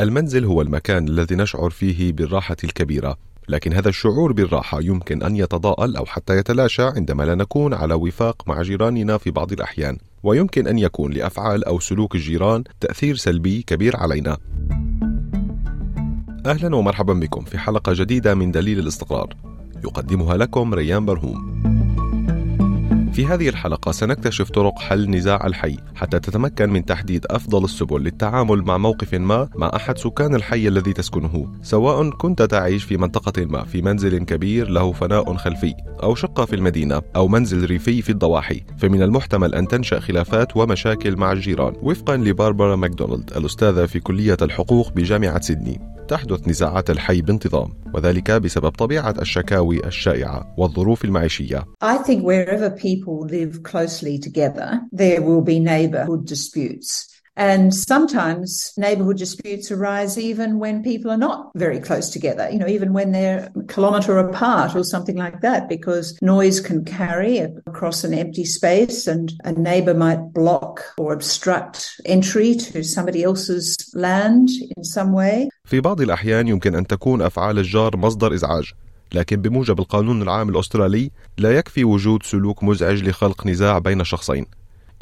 المنزل هو المكان الذي نشعر فيه بالراحة الكبيرة لكن هذا الشعور بالراحة يمكن أن يتضاءل أو حتى يتلاشى عندما لا نكون على وفاق مع جيراننا في بعض الأحيان ويمكن أن يكون لأفعال أو سلوك الجيران تأثير سلبي كبير علينا. أهلا ومرحبا بكم في حلقة جديدة من دليل الاستقرار يقدمها لكم ريان برهوم. في هذه الحلقة سنكتشف طرق حل نزاع الحي حتى تتمكن من تحديد أفضل السبل للتعامل مع موقف ما مع أحد سكان الحي الذي تسكنه سواء كنت تعيش في منطقة ما في منزل كبير له فناء خلفي أو شقة في المدينة أو منزل ريفي في الضواحي. فمن المحتمل أن تنشأ خلافات ومشاكل مع الجيران. وفقا لباربرا ماكدونالد الأستاذة في كلية الحقوق بجامعة سيدني. تحدث نزاعات الحي بانتظام وذلك بسبب طبيعة الشكاوي الشائعة والظروف المعيشية I think wherever people live closely together, there will be neighbourhood disputes. And sometimes neighbourhood disputes arise even when people are not very close together, you know, even when they're a kilometre apart or something like that, because noise can carry across an empty space and a neighbour might block or obstruct entry to somebody else's land in some way. في بعض الأحيان يمكن أن تكون أفعال الجار مصدر إزعاج لكن بموجب القانون العام الأسترالي لا يكفي وجود سلوك مزعج لخلق نزاع بين شخصين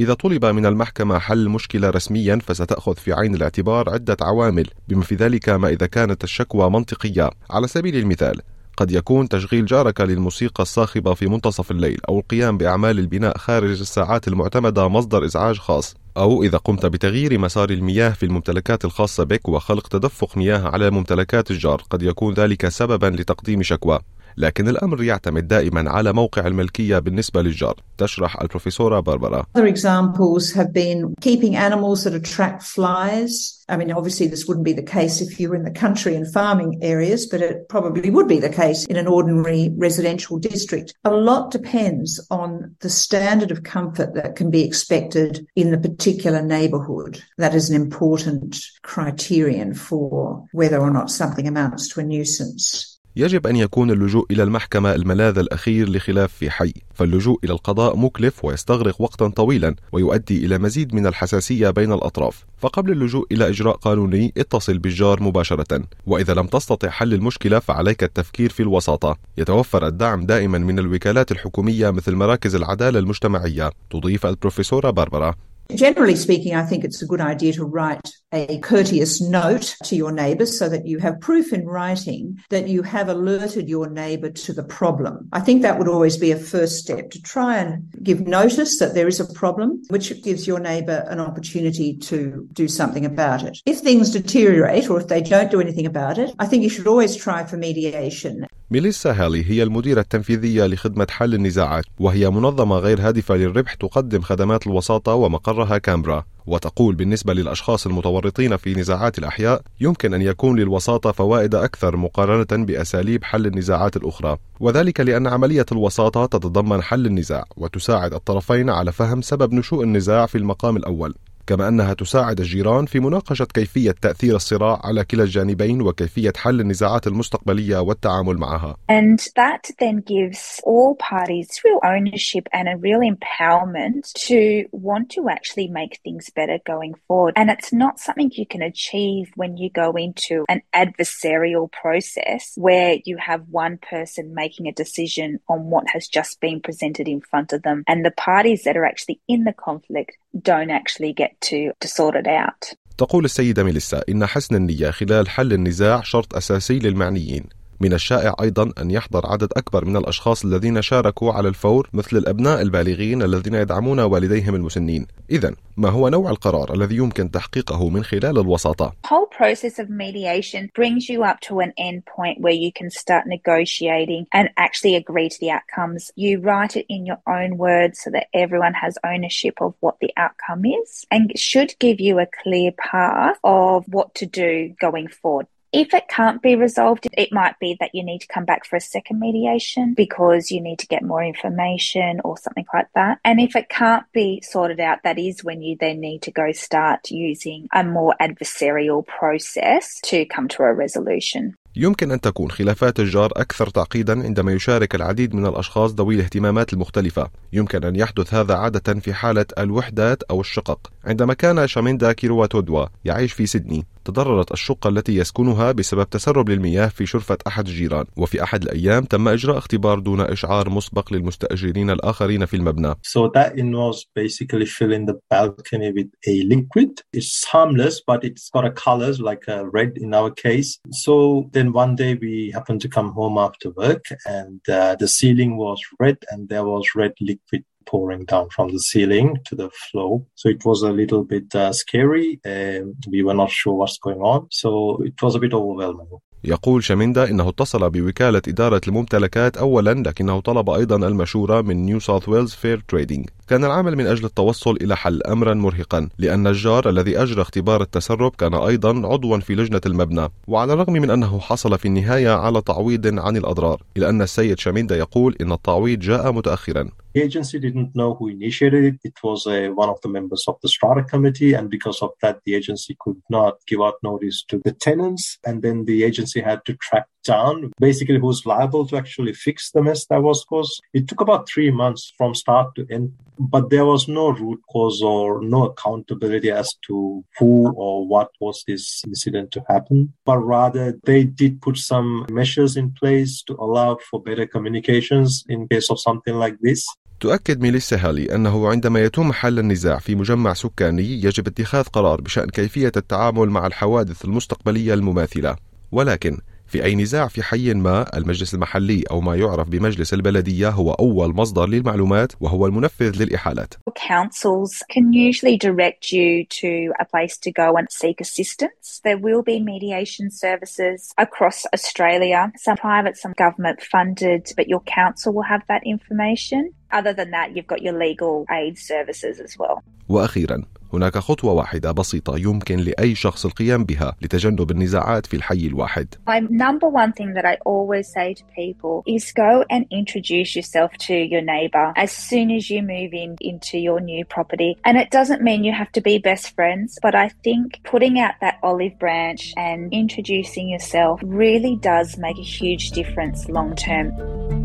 إذا طلب من المحكمة حل المشكلة رسميا فستأخذ في عين الاعتبار عدة عوامل بما في ذلك ما إذا كانت الشكوى منطقية. على سبيل المثال قد يكون تشغيل جارك للموسيقى الصاخبة في منتصف الليل أو القيام بأعمال البناء خارج الساعات المعتمدة مصدر إزعاج خاص. أو إذا قمت بتغيير مسار المياه في الممتلكات الخاصة بك وخلق تدفق مياه على ممتلكات الجار قد يكون ذلك سببا لتقديم شكوى. لكن الأمر يعتمد دائما على موقع الملكية بالنسبة للجار تشرح البروفيسورة باربرا Other examples have been keeping animals that attract flies. I mean, obviously, this wouldn't be the case if you were in the country and farming areas, but it probably would be the case in an ordinary residential district. A lot depends on the standard of comfort that can be expected in the particular neighbourhood. That is an important criterion for whether or not something amounts to a nuisance. يجب أن يكون اللجوء إلى المحكمة الملاذ الأخير لخلاف في حي، فاللجوء إلى القضاء مكلف ويستغرق وقتا طويلا ويؤدي إلى مزيد من الحساسية بين الأطراف، فقبل اللجوء إلى إجراء قانوني اتصل بالجار مباشرة، وإذا لم تستطع حل المشكلة فعليك التفكير في الوساطة، يتوفر الدعم دائما من الوكالات الحكومية مثل مراكز العدالة المجتمعية، تضيف البروفيسورة باربرا. Generally speaking, I think it's a good idea to write a courteous note to your neighbours so that you have proof in writing that you have alerted your neighbour to the problem. I think that would always be a first step to try and give notice that there is a problem, which gives your neighbour an opportunity to do something about it. If things deteriorate or if they don't do anything about it, I think you should always try for mediation. ميليسا هالي هي المديرة التنفيذية لخدمة حل النزاعات وهي منظمة غير هادفة للربح تقدم خدمات الوساطة ومقرها كامبرا. وتقول بالنسبة للأشخاص المتورطين في نزاعات الأحياء يمكن أن يكون للوساطة فوائد أكثر مقارنة بأساليب حل النزاعات الأخرى. وذلك لأن عملية الوساطة تتضمن حل النزاع وتساعد الطرفين على فهم سبب نشوء النزاع في المقام الأول. كما أنها تساعد الجيران في مناقشة كيفية تأثير الصراع على كلا الجانبين وكيفية حل النزاعات المستقبلية والتعامل معها. And that then gives all parties real ownership and a real empowerment to want to actually make things better going forward. And it's not something you can achieve when you go into an adversarial process where you have one person making a decision on what has just been presented in front of them and the parties that are actually in the conflict don't actually get to, to sort it out. تقول السيدة ميليسا إن حسن النية خلال حل النزاع شرط أساسي للمعنيين من الشائع أيضا أن يحضر عدد أكبر من الأشخاص الذين شاركوا على الفور مثل الأبناء البالغين الذين يدعمون والديهم المسنين إذا ما هو نوع القرار الذي يمكن تحقيقه من خلال الوساطة؟ whole process of mediation brings you up to an end point where you can start negotiating and actually agree to the outcomes. You write it in your own words so that everyone has ownership of what the outcome is and should give you a clear path of what to do going forward. If it can't be resolved, it might be that you need to come back for a second mediation because you need to get more information or something like that. And if it can't be sorted out, that is when you then need to go start using a more adversarial process to come to a resolution. يمكن أن تكون خلافات الجار أكثر تعقيدا عندما يشارك العديد من الأشخاص ذوي الاهتمامات المختلفة يمكن أن يحدث هذا عادة في حالة الوحدات أو الشقق عندما كان شاميندا كيروا تودوا يعيش في سيدني تضررت الشقة التي يسكنها بسبب تسرب للمياه في شرفة أحد الجيران وفي أحد الأيام تم إجراء اختبار دون إشعار مسبق للمستأجرين الآخرين في المبنى So that involves basically filling the balcony with a liquid. It's harmless, but it's got a colors like a red in our case. So then one day we happened to come home after work and uh, the ceiling was red and there was red liquid pouring down from the ceiling to the floor. So it was a little bit uh, scary. and we were not sure what's going on. So it was a bit overwhelming. يقول شاميندا إنه اتصل بوكالة إدارة الممتلكات أولا لكنه طلب أيضا المشورة من نيو ساوث ويلز Fair Trading كان العمل من أجل التوصل إلى حل أمرا مرهقا لأن الجار الذي أجرى اختبار التسرب كان أيضا عضوا في لجنة المبنى وعلى الرغم من أنه حصل في النهاية على تعويض عن الأضرار إلا أن السيد شاميندا يقول إن التعويض جاء متأخرا The agency didn't know who initiated it. It was uh, one of the members of the strata committee, and because of that, the agency could not give out notice to the tenants. And then the agency had to track down basically who's liable to actually fix the mess that was caused. It took about three months from start to end, but there was no root cause or no accountability as to who or what was this incident to happen. But rather, they did put some measures in place to allow for better communications in case of something like this. تؤكد ميليسا هالي أنه عندما يتم حل النزاع في مجمع سكاني يجب اتخاذ قرار بشأن كيفية التعامل مع الحوادث المستقبلية المماثلة. ولكن في أي نزاع في حي ما المجلس المحلي أو ما يعرف بمجلس البلدية هو أول مصدر للمعلومات وهو المنفذ للإحالات Councils can usually direct you to a place to go and seek assistance. There will be mediation services across Australia, some private, some government funded, but your council will have that information. Other than that, you've got your legal aid services as well. وأخيرا هناك خطوة واحدة بسيطة يمكن لأي شخص القيام بها لتجنب النزاعات في الحي الواحد. My number one thing that I always say to people is go and introduce yourself to your neighbour as soon as you move in into your new property. And it doesn't mean you have to be best friends, but I think putting out that olive branch and introducing yourself really does make a huge difference long term.